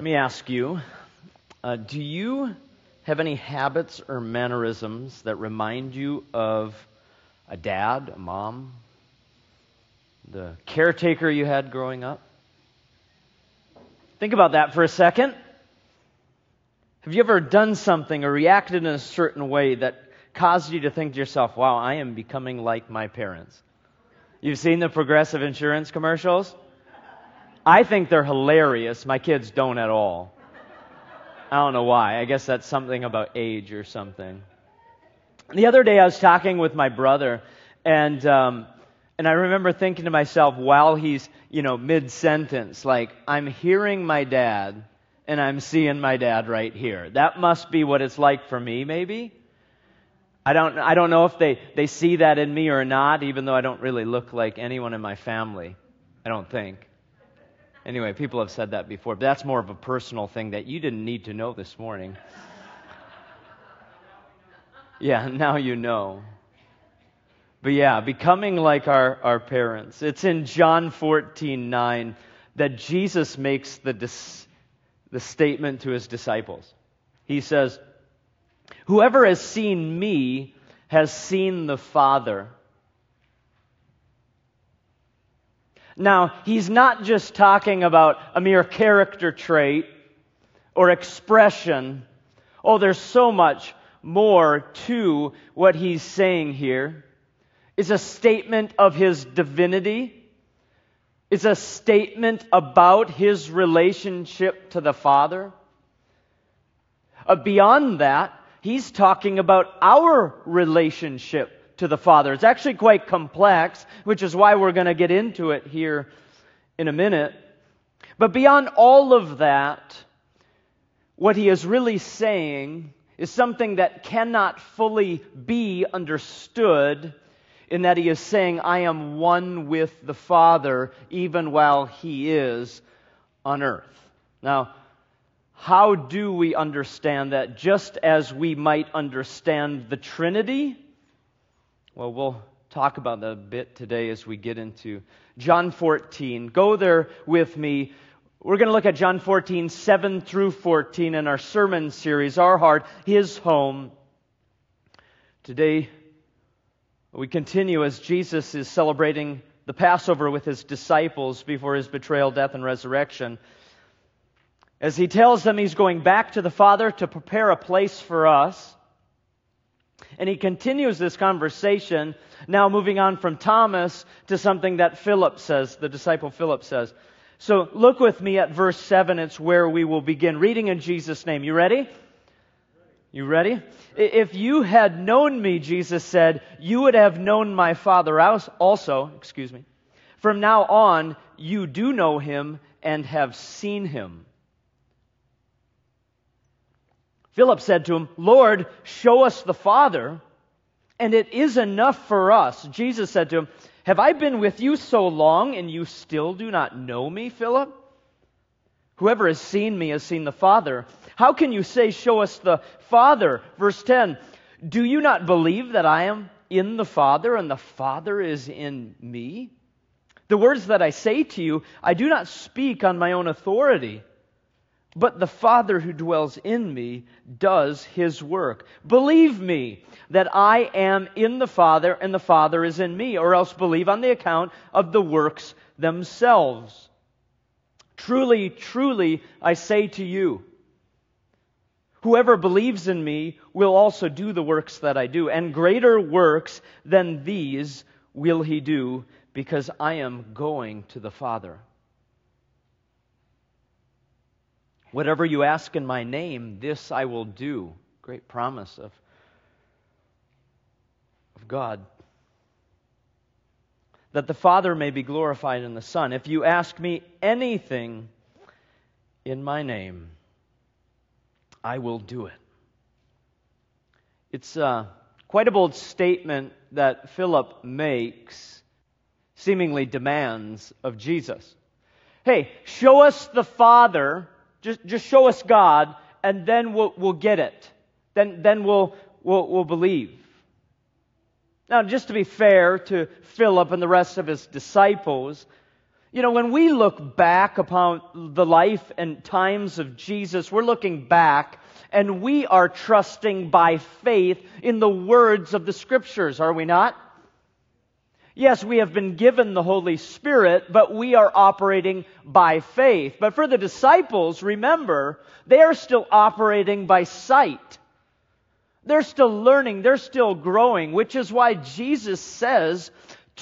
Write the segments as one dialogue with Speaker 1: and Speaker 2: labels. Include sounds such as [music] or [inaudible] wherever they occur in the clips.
Speaker 1: Let me ask you uh, do you have any habits or mannerisms that remind you of a dad, a mom, the caretaker you had growing up? Think about that for a second. Have you ever done something or reacted in a certain way that caused you to think to yourself, wow, I am becoming like my parents? You've seen the progressive insurance commercials? I think they're hilarious. My kids don't at all. I don't know why. I guess that's something about age or something. The other day I was talking with my brother, and um, and I remember thinking to myself while he's you know mid sentence, like I'm hearing my dad, and I'm seeing my dad right here. That must be what it's like for me, maybe. I don't I don't know if they they see that in me or not, even though I don't really look like anyone in my family. I don't think. Anyway, people have said that before, but that's more of a personal thing that you didn't need to know this morning. [laughs] Yeah, now you know. But yeah, becoming like our, our parents. It's in John 14 9 that Jesus makes the, dis, the statement to his disciples. He says, Whoever has seen me has seen the Father. Now, he's not just talking about a mere character trait or expression. Oh, there's so much more to what he's saying here. It's a statement of his divinity. It's a statement about his relationship to the Father. Uh, beyond that, he's talking about our relationship to the Father. It's actually quite complex, which is why we're going to get into it here in a minute. But beyond all of that, what he is really saying is something that cannot fully be understood in that he is saying, I am one with the Father even while he is on earth. Now, how do we understand that? Just as we might understand the Trinity, well, we'll talk about that a bit today as we get into John 14. Go there with me. We're going to look at John 14, 7 through 14 in our sermon series, Our Heart, His Home. Today, we continue as Jesus is celebrating the Passover with his disciples before his betrayal, death, and resurrection. As he tells them he's going back to the Father to prepare a place for us. And he continues this conversation, now moving on from Thomas to something that Philip says, the disciple Philip says. So look with me at verse 7. It's where we will begin reading in Jesus' name. You ready? You ready? If you had known me, Jesus said, you would have known my Father also. Excuse me. From now on, you do know him and have seen him. Philip said to him, Lord, show us the Father, and it is enough for us. Jesus said to him, Have I been with you so long, and you still do not know me, Philip? Whoever has seen me has seen the Father. How can you say, Show us the Father? Verse 10 Do you not believe that I am in the Father, and the Father is in me? The words that I say to you, I do not speak on my own authority. But the Father who dwells in me does his work. Believe me that I am in the Father and the Father is in me, or else believe on the account of the works themselves. Truly, truly, I say to you, whoever believes in me will also do the works that I do, and greater works than these will he do, because I am going to the Father. Whatever you ask in my name, this I will do. Great promise of, of God. That the Father may be glorified in the Son. If you ask me anything in my name, I will do it. It's uh, quite a bold statement that Philip makes, seemingly demands of Jesus. Hey, show us the Father just, just show us God, and then we'll, we'll get it. Then, then we'll, we'll, we'll believe. Now, just to be fair to Philip and the rest of his disciples, You know, when we look back upon the life and times of Jesus, we're looking back and we are trusting by faith in the words of the scriptures, are we not? Yes, we have been given the Holy Spirit, but we are operating by faith. But for the disciples, remember, they are still operating by sight. They're still learning, they're still growing, which is why Jesus says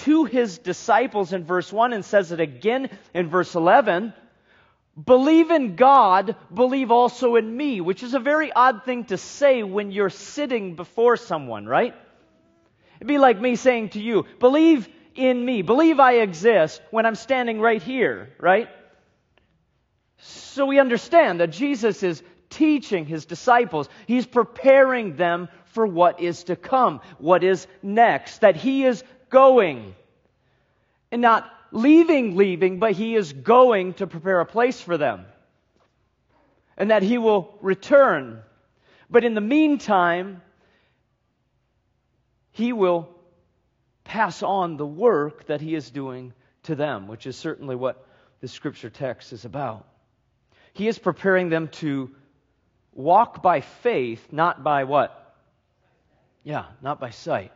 Speaker 1: to his disciples in verse 1 and says it again in verse 11 believe in God, believe also in me, which is a very odd thing to say when you're sitting before someone, right? It'd be like me saying to you, believe in me, believe I exist when I'm standing right here, right? So we understand that Jesus is teaching his disciples. He's preparing them for what is to come, what is next, that he is going. And not leaving, leaving, but he is going to prepare a place for them. And that he will return. But in the meantime, he will pass on the work that he is doing to them, which is certainly what the scripture text is about. He is preparing them to walk by faith, not by what? Yeah, not by sight.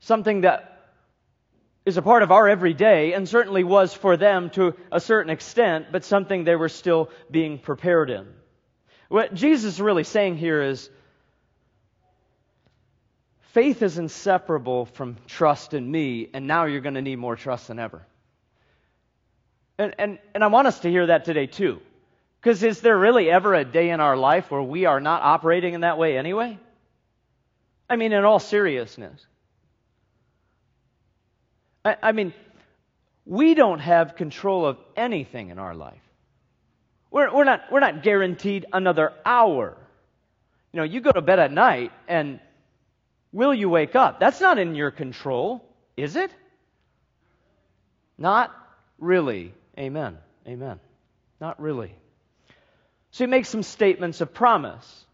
Speaker 1: Something that is a part of our everyday and certainly was for them to a certain extent, but something they were still being prepared in. What Jesus is really saying here is faith is inseparable from trust in me, and now you're going to need more trust than ever. And, and, and I want us to hear that today too. Because is there really ever a day in our life where we are not operating in that way anyway? I mean, in all seriousness. I, I mean, we don't have control of anything in our life. We're, we're, not, we're not guaranteed another hour. You know, you go to bed at night and will you wake up? That's not in your control, is it? Not really. Amen. Amen. Not really. So he makes some statements of promise,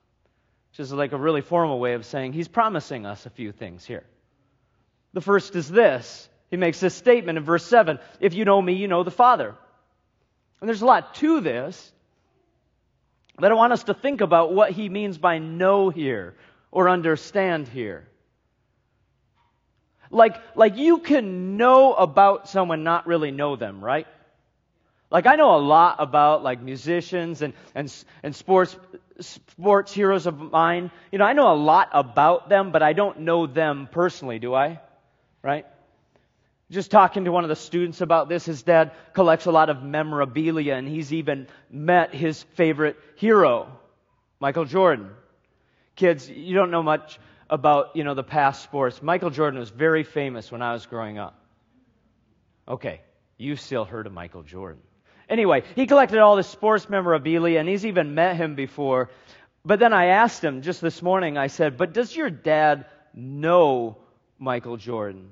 Speaker 1: which is like a really formal way of saying he's promising us a few things here. The first is this he makes this statement in verse 7 If you know me, you know the Father. And there's a lot to this, but I want us to think about what he means by know here or understand here. Like, like you can know about someone, not really know them, right? Like I know a lot about like musicians and, and, and sports, sports heroes of mine. You know, I know a lot about them, but I don't know them personally, do I? Right? Just talking to one of the students about this, his dad collects a lot of memorabilia and he's even met his favorite hero, Michael Jordan. Kids, you don't know much about, you know, the past sports. Michael Jordan was very famous when I was growing up. Okay, you still heard of Michael Jordan. Anyway, he collected all this sports memorabilia, and he's even met him before. But then I asked him just this morning, I said, But does your dad know Michael Jordan?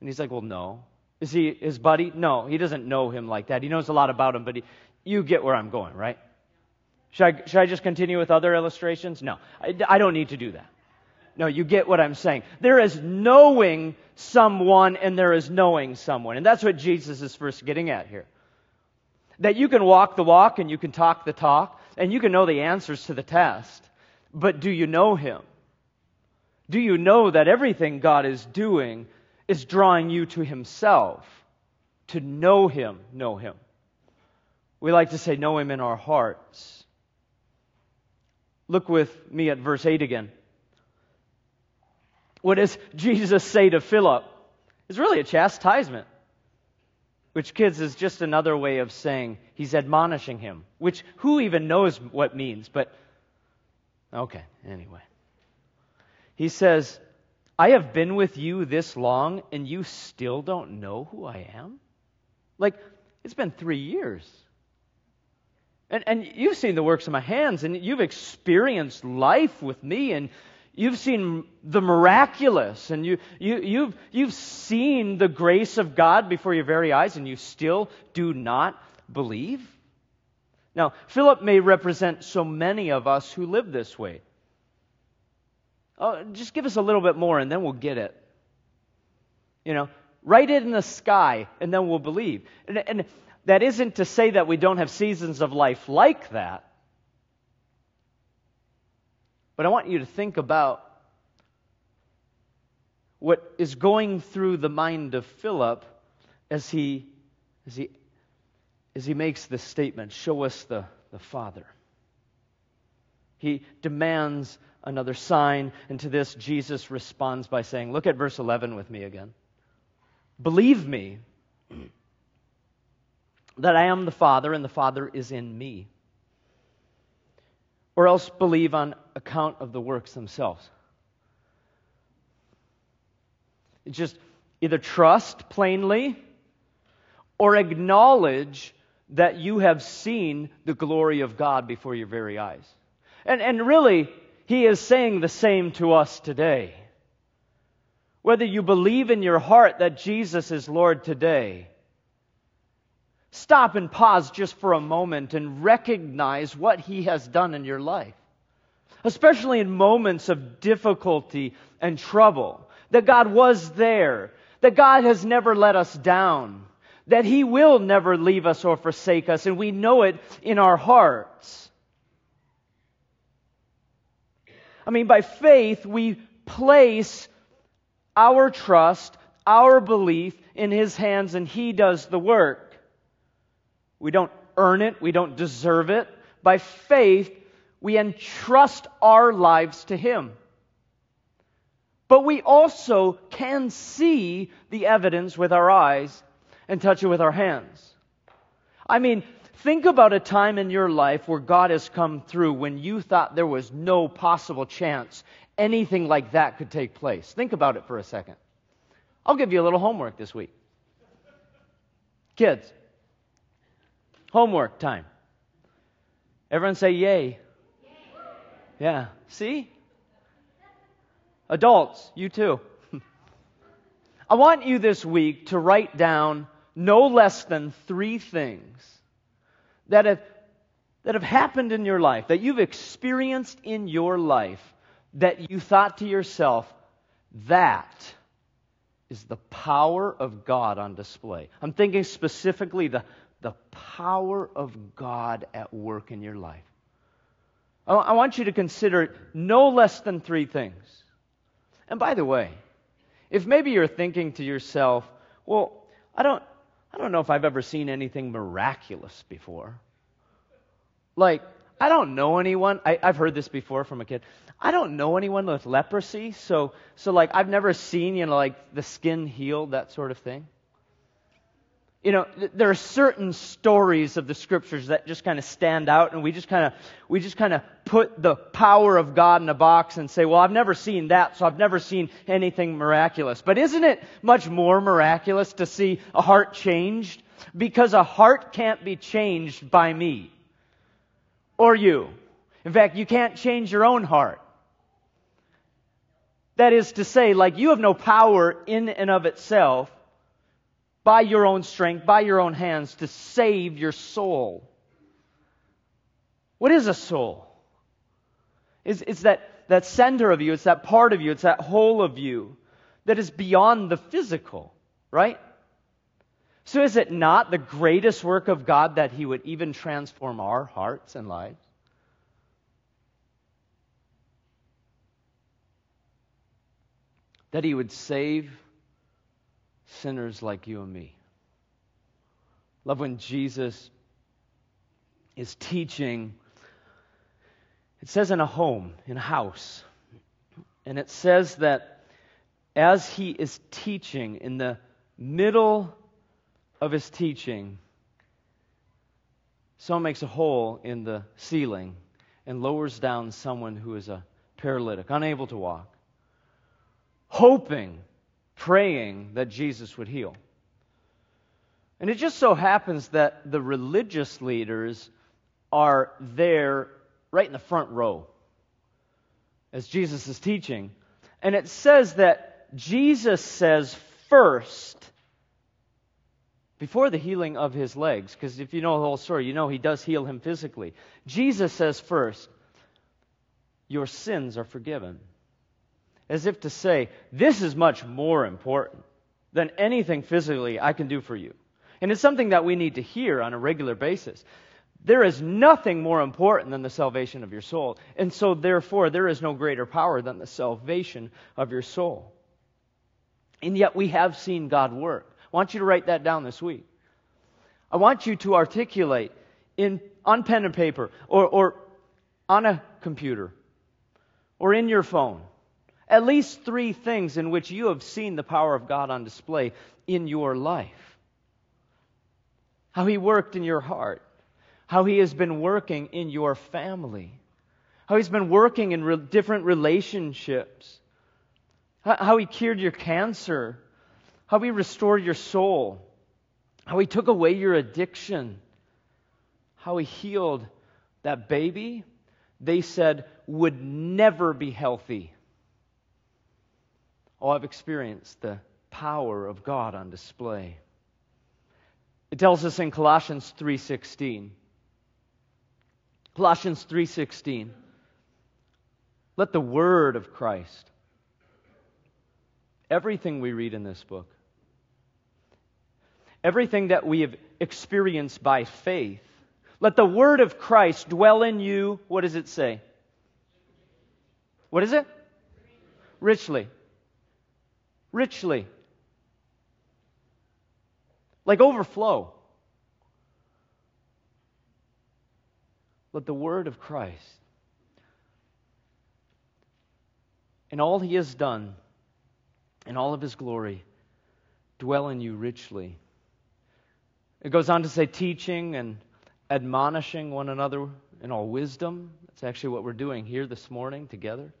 Speaker 1: And he's like, Well, no. Is he his buddy? No, he doesn't know him like that. He knows a lot about him, but he, you get where I'm going, right? Should I, should I just continue with other illustrations? No, I, I don't need to do that. No, you get what I'm saying. There is knowing someone and there is knowing someone. And that's what Jesus is first getting at here. That you can walk the walk and you can talk the talk and you can know the answers to the test. But do you know Him? Do you know that everything God is doing is drawing you to Himself? To know Him, know Him. We like to say, know Him in our hearts. Look with me at verse 8 again. What does Jesus say to Philip? It's really a chastisement which kids is just another way of saying he's admonishing him, which who even knows what means, but okay, anyway. He says, I have been with you this long and you still don't know who I am? Like, it's been three years. And, and you've seen the works of my hands and you've experienced life with me and You've seen the miraculous and you, you, you've, you've seen the grace of God before your very eyes and you still do not believe? Now, Philip may represent so many of us who live this way. Oh, just give us a little bit more and then we'll get it. You know, Write it in the sky, and then we'll believe. And, and that isn't to say that we don't have seasons of life like that. But I want you to think about what is going through the mind of Philip as he, as he, as he makes this statement Show us the, the Father. He demands another sign, and to this, Jesus responds by saying, Look at verse 11 with me again. Believe me that I am the Father, and the Father is in me. Or else believe on account of the works themselves. It's just either trust plainly or acknowledge that you have seen the glory of God before your very eyes. And, and really, he is saying the same to us today. Whether you believe in your heart that Jesus is Lord today, stop and pause just for a moment and recognize what he has done in your life. Especially in moments of difficulty and trouble that God was there, that God has never let us down, that He will never leave us or forsake us, and we know it in our hearts. I mean, by faith, we place our trust, our belief in His hands, and He does the work. We don't earn it, we don't deserve it. By faith, we entrust our lives to Him. But we also can see the evidence with our eyes and touch it with our hands. I mean, think about a time in your life where God has come through when you thought there was no possible chance anything like that could take place. Think about it for a second. I'll give you a little homework this week. Kids, homework time. Everyone say yay. yay. Yeah. See? Adults, you too. [laughs] I want you this week to write down no less than three things that have, that have happened in your life, that you've experienced in your life, that you thought to yourself, that is the power of God on display. I'm thinking specifically the, the power of God at work in your life. I want you to consider no less than three things. And by the way, if maybe you're thinking to yourself, well, I don't, I don't know if I've ever seen anything miraculous before. Like, I don't know anyone. I, have heard this before from a kid. I don't know anyone with leprosy, so so like I've never seen you know like the skin healed that sort of thing you know, there are certain stories of the scriptures that just kind of stand out, and we just kind of we just kind of put the power of God in a box and say, "Well, I've never seen that, so I've never seen anything miraculous." But isn't it much more miraculous to see a heart changed? Because a heart can't be changed by me or you. In fact, you can't change your own heart. That is to say, like you have no power in and of itself by your own strength, by your own hands, to save your soul. What is a soul? It's, it's that, that center of you, it's that part of you, it's that whole of you that is beyond the physical, right? So is it not the greatest work of God that He would even transform our hearts and lives? That He would save sinners like you and me. Love when Jesus is teaching. It says in a home, in a house. And it says that as he is teaching, in the middle of his teaching, someone makes a hole in the ceiling and lowers down someone who is a paralytic, unable to walk, hoping praying that Jesus would heal. And it just so happens that the religious leaders are there right in the front row as Jesus is teaching. And it says that Jesus says first, before the healing of his legs, because if you know the whole story, you know he does heal him physically. Jesus says first, Your sins are forgiven as if to say, this is much more important than anything physically I can do for you. And it's something that we need to hear on a regular basis. There is nothing more important than the salvation of your soul. And so, therefore, there is no greater power than the salvation of your soul. And yet, we have seen God work. I want you to write that down this week. I want you to articulate in, on pen and paper or, or on a computer or in your phone at least three things in which you have seen the power of God on display in your life. How He worked in your heart, how He has been working in your family, how He's been working in re- different relationships, how He cured your cancer, how He restored your soul, how He took away your addiction, how He healed that baby. They said would never be healthy. Oh, I've experienced the power of God on display. It tells us in Colossians 3:16. Colossians 3:16. Let the word of Christ everything we read in this book everything that we have experienced by faith let the word of Christ dwell in you what does it say what is it richly richly. Like overflow. Let the word of Christ and all he has done in all of his glory dwell in you richly. It goes on to say, teaching and admonishing one another in all wisdom. That's actually what we're doing here this morning together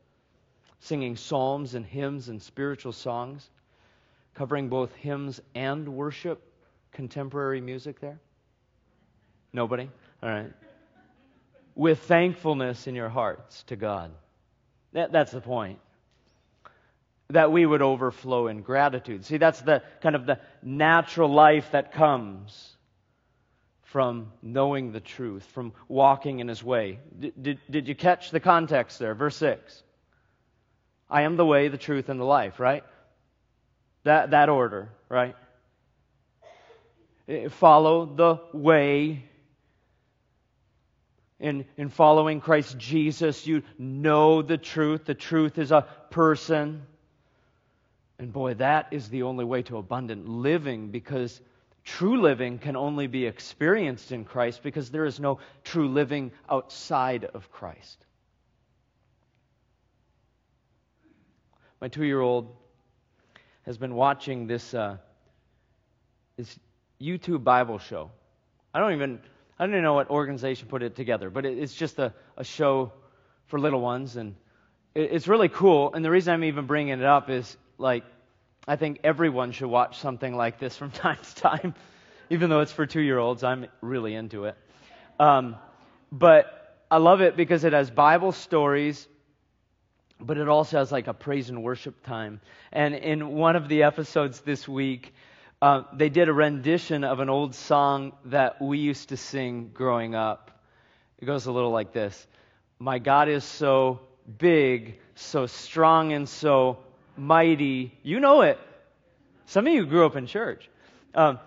Speaker 1: singing psalms and hymns and spiritual songs, covering both hymns and worship, contemporary music there? Nobody? All right. With thankfulness in your hearts to God. That, that's the point. That we would overflow in gratitude. See, that's the kind of the natural life that comes from knowing the truth, from walking in His way. Did, did, you catch the context there? Verse 6. I am the way, the truth, and the life, right? That, that order, right? Eh, follow the way. In, in following Christ Jesus, you know the truth. The truth is a person. And boy, that is the only way to abundant living because true living can only be experienced in Christ because there is no true living outside of Christ. My two year old has been watching this, uh, this YouTube Bible show. I don't even I don't even know what organization put it together, but it, it's just a, a show for little ones, and it, it's really cool. And the reason I'm even bringing it up is like I think everyone should watch something like this from [laughs] time to time, even though it's for two year olds. I'm really into it. Um, but I love it because it has Bible stories but it also has like a praise and worship time. And in one of the episodes this week, uh, they did a rendition of an old song that we used to sing growing up. It goes a little like this My God is so big, so strong, and so mighty. You know it. Some of you grew up in church. Um,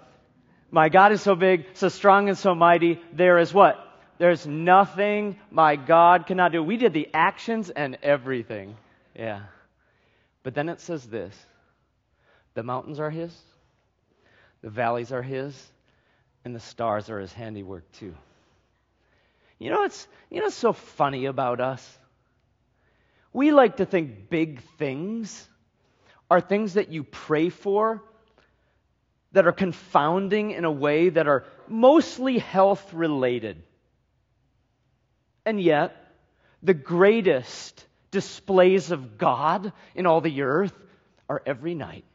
Speaker 1: my God is so big, so strong, and so mighty. There is what? There's nothing my God cannot do. We did the actions and everything. Yeah. But then it says this the mountains are His, the valleys are His, and the stars are His handiwork too. You know what's, you know what's so funny about us? We like to think big things are things that you pray for that are confounding in a way that are mostly health related. And yet, the greatest displays of God in all the earth are every night,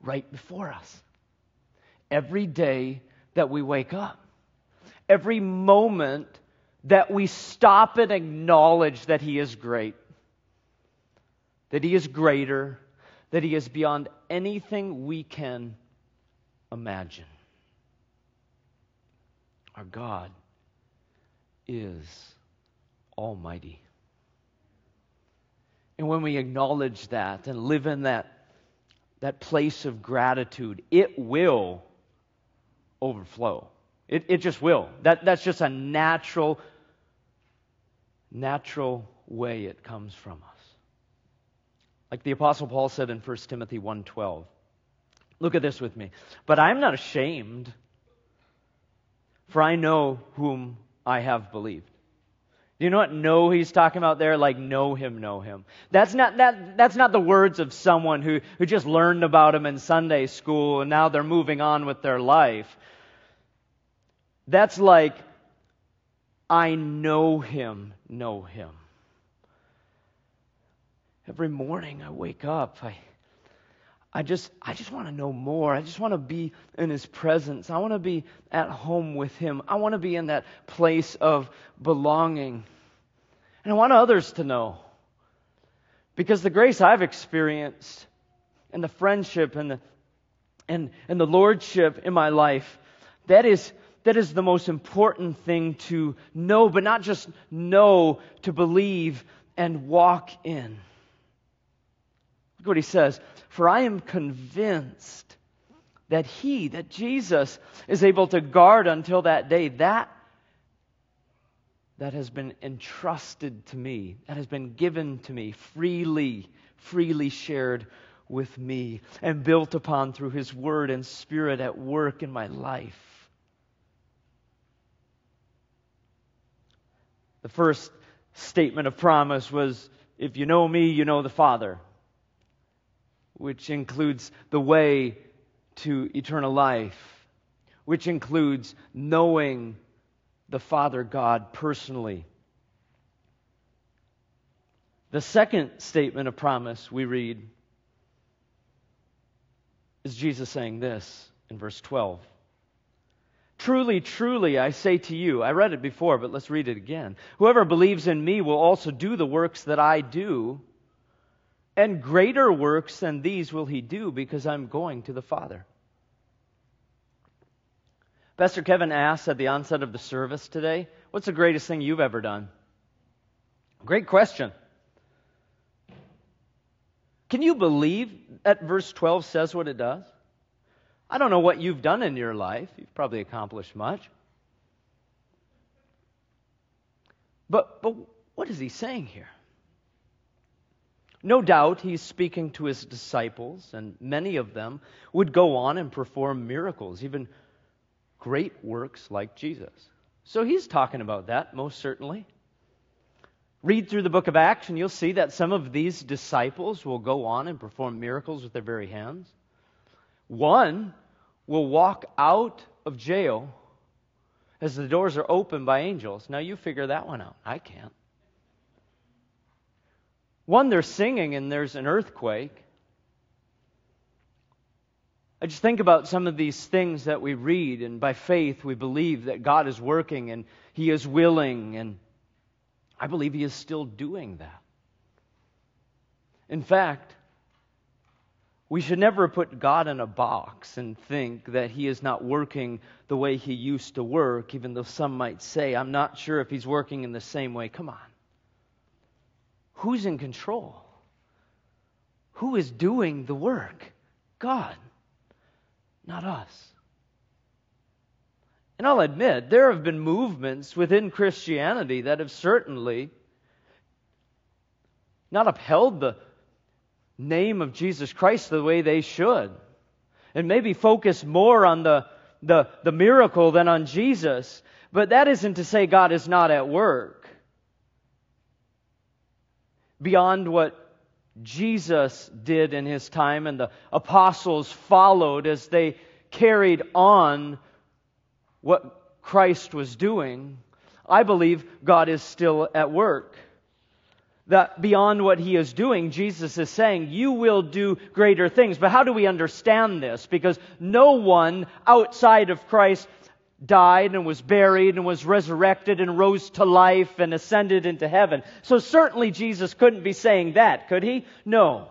Speaker 1: right before us. Every day that we wake up, every moment that we stop and acknowledge that He is great, that He is greater, that He is beyond anything we can imagine. Our God is Almighty. And when we acknowledge that and live in that that place of gratitude, it will overflow. It, it just will. That, that's just a natural, natural way it comes from us. Like the apostle Paul said in 1 Timothy 1:12. Look at this with me. But I am not ashamed, for I know whom I have believed. Do you know what know he's talking about there? Like know him, know him. That's not that that's not the words of someone who, who just learned about him in Sunday school and now they're moving on with their life. That's like I know him, know him. Every morning I wake up, I I just I just want to know more. I just want to be in his presence. I want to be at home with him. I want to be in that place of belonging. And I want others to know. Because the grace I've experienced and the friendship and the and, and the lordship in my life, that is that is the most important thing to know, but not just know, to believe and walk in. Look what he says. For I am convinced that he, that Jesus, is able to guard until that day that that has been entrusted to me, that has been given to me freely, freely shared with me, and built upon through his word and spirit at work in my life. The first statement of promise was if you know me, you know the Father which includes the way to eternal life, which includes knowing the Father God personally. The second statement of promise we read is Jesus saying this in verse 12. Truly, truly, I say to you, I read it before, but let's read it again. Whoever believes in me will also do the works that I do and greater works than these will he do because I'm going to the Father. Pastor Kevin asked at the onset of the service today, What's the greatest thing you've ever done? Great question. Can you believe that verse 12 says what it does? I don't know what you've done in your life. You've probably accomplished much. But, but what is he saying here? No doubt he's speaking to his disciples, and many of them would go on and perform miracles, even great works like Jesus. So he's talking about that, most certainly. Read through the book of Acts, and you'll see that some of these disciples will go on and perform miracles with their very hands. One will walk out of jail as the doors are opened by angels. Now you figure that one out. I can't. One, they're singing and there's an earthquake. I just think about some of these things that we read, and by faith we believe that God is working and He is willing, and I believe He is still doing that. In fact, we should never put God in a box and think that He is not working the way He used to work, even though some might say, I'm not sure if He's working in the same way. Come on. Who's in control? Who is doing the work? God, not us. And I'll admit, there have been movements within Christianity that have certainly not upheld the name of Jesus Christ the way they should. And maybe focus more on the, the, the miracle than on Jesus. But that isn't to say God is not at work beyond what Jesus did in his time and the apostles followed as they carried on what Christ was doing, I believe God is still at work. That beyond what he is doing, Jesus is saying, You will do greater things. But how do we understand this? Because no one outside of Christ died and was buried and was resurrected and rose to life and ascended into heaven. So certainly Jesus couldn't be saying that, could he? No.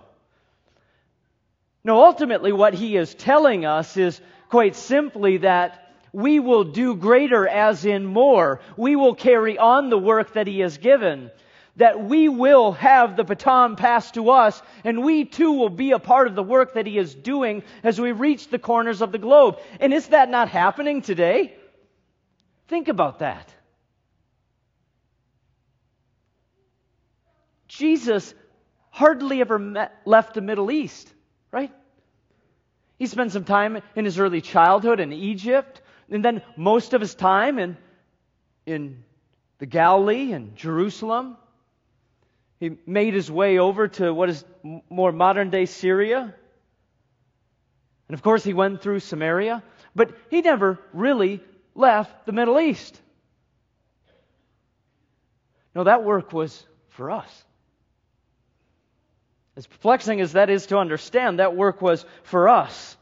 Speaker 1: No, ultimately what he is telling us is quite simply that we will do greater as in more. We will carry on the work that he has given. that we will have the baton passed to us, and we too will be a part of the work that He is doing as we reach the corners of the globe. And is that not happening today? Think about that. Jesus hardly ever met, left the Middle East, right? He spent some time in his early childhood in Egypt, and then most of his time in, in the Galilee and Jerusalem. He made his way over to what is more modern day Syria. And of course, he went through Samaria, but he never really left the Middle East. No, that work was for us. As perplexing as that is to understand, that work was for us.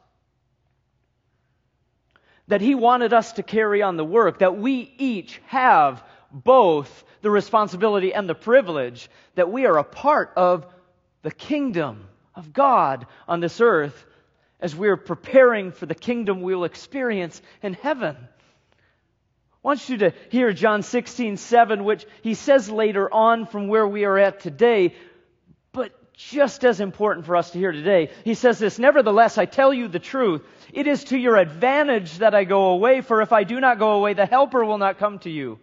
Speaker 1: That He wanted us to carry on the work, that we each have both the responsibility and the privilege that we are a part of the kingdom of God on this earth as we are preparing for the kingdom we will experience in heaven. I want you to hear John 16, 7, which he says later on from where we are at today, but just as important for us to hear today. He says this, Nevertheless, I tell you the truth. It is to your advantage that I go away, for if I do not go away, the Helper will not come to you.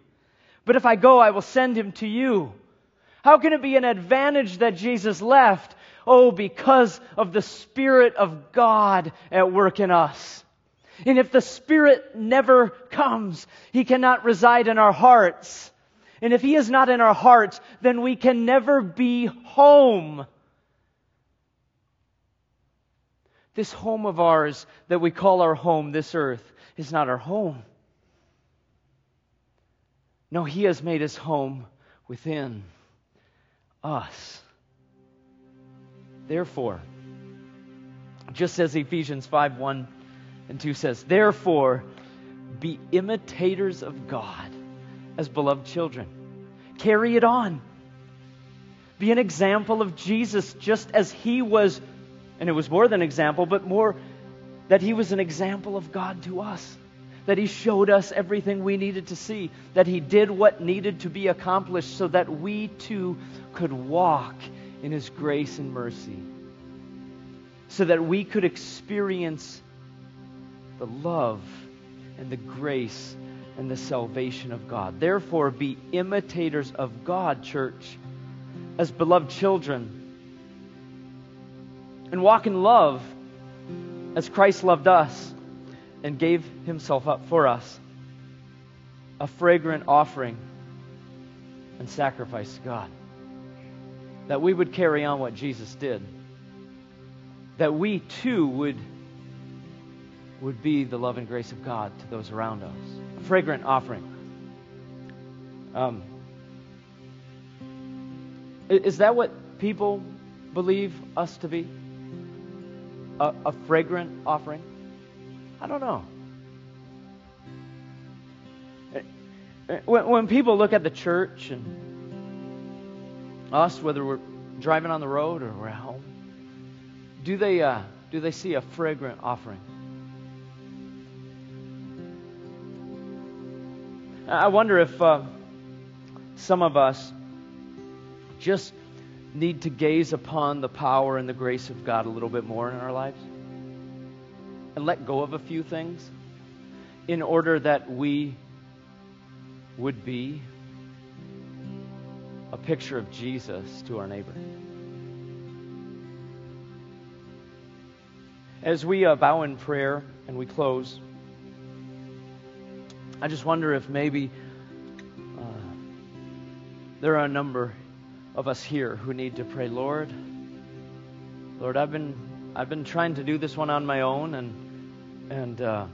Speaker 1: But if I go, I will send him to you. How can it be an advantage that Jesus left? Oh, because of the Spirit of God at work in us. And if the Spirit never comes, He cannot reside in our hearts. And if He is not in our hearts, then we can never be home. This home of ours that we call our home, this earth, is not our home. No, He has made His home within us. Therefore, just as Ephesians 5 1 and 2 says, Therefore, be imitators of God as beloved children. Carry it on. Be an example of Jesus just as He was and it was more than example, but more that he was an example of God to us. That he showed us everything we needed to see. That he did what needed to be accomplished so that we too could walk in his grace and mercy. So that we could experience the love and the grace and the salvation of God. Therefore, be imitators of God, church, as beloved children and walk in love as Christ loved us and gave himself up for us, a fragrant offering and sacrifice to God. That we would carry on what Jesus did. That we too would, would be the love and grace of God to those around us. A fragrant offering. Um, is that what people believe us to be? a, a fragrant offering? I don't know. When, when people look at the church and us, whether we're driving on the road or we're at home, do they, uh, do they see a fragrant offering? I wonder if uh, some of us just need to gaze upon the power and the grace of God a little bit more in our lives and let go of a few things in order that we would be a picture of Jesus to our neighbor. As we uh, bow in prayer and we close, I just wonder if maybe uh, there are a number of us here who need to pray, Lord, Lord, I've been I've been trying to do this one on my own, and and uh,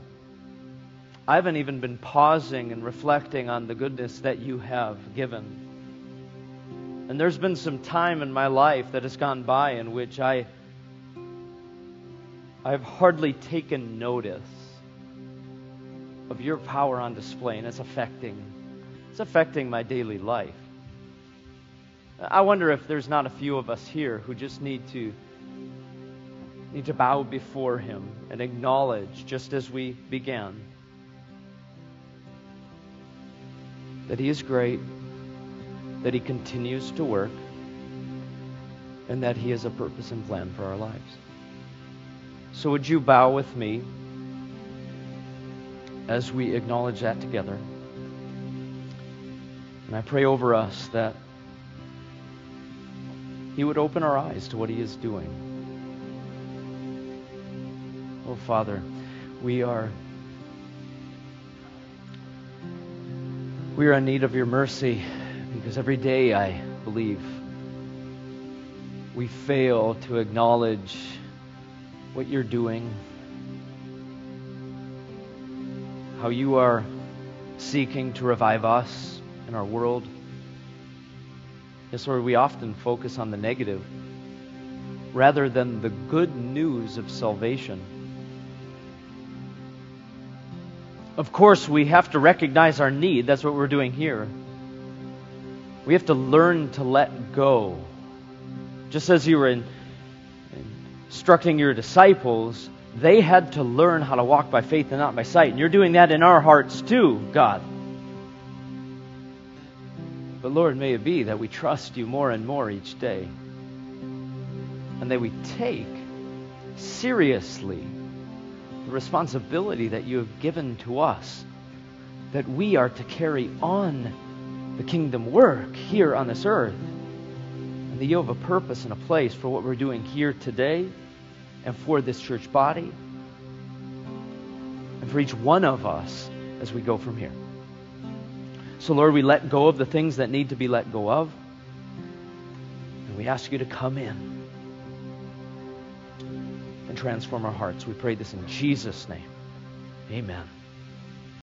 Speaker 1: I haven't even been pausing and reflecting on the goodness that you have given. And there's been some time in my life that has gone by in which I I've hardly taken notice of your power on display, and it's affecting it's affecting my daily life. I wonder if there's not a few of us here who just need to need to bow before him and acknowledge just as we began that he is great that He continues to work and that He has a purpose and plan for our lives. So, would you bow with me as we acknowledge that together? And I pray over us that He would open our eyes to what He is doing. Oh, Father, we are. We are in need of your mercy because every day I believe we fail to acknowledge what you're doing, how you are seeking to revive us in our world. Yes, Lord, we often focus on the negative rather than the good news of salvation. Of course, we have to recognize our need. That's what we're doing here. We have to learn to let go. Just as you were in, instructing your disciples, they had to learn how to walk by faith and not by sight. And you're doing that in our hearts too, God. But Lord, may it be that we trust you more and more each day. And that we take seriously the responsibility that you have given to us, that we are to carry on the kingdom work here on this earth. And that you have a purpose and a place for what we're doing here today and for this church body and for each one of us as we go from here. So, Lord, we let go of the things that need to be let go of. And we ask you to come in and transform our hearts. We pray this in Jesus' name. Amen.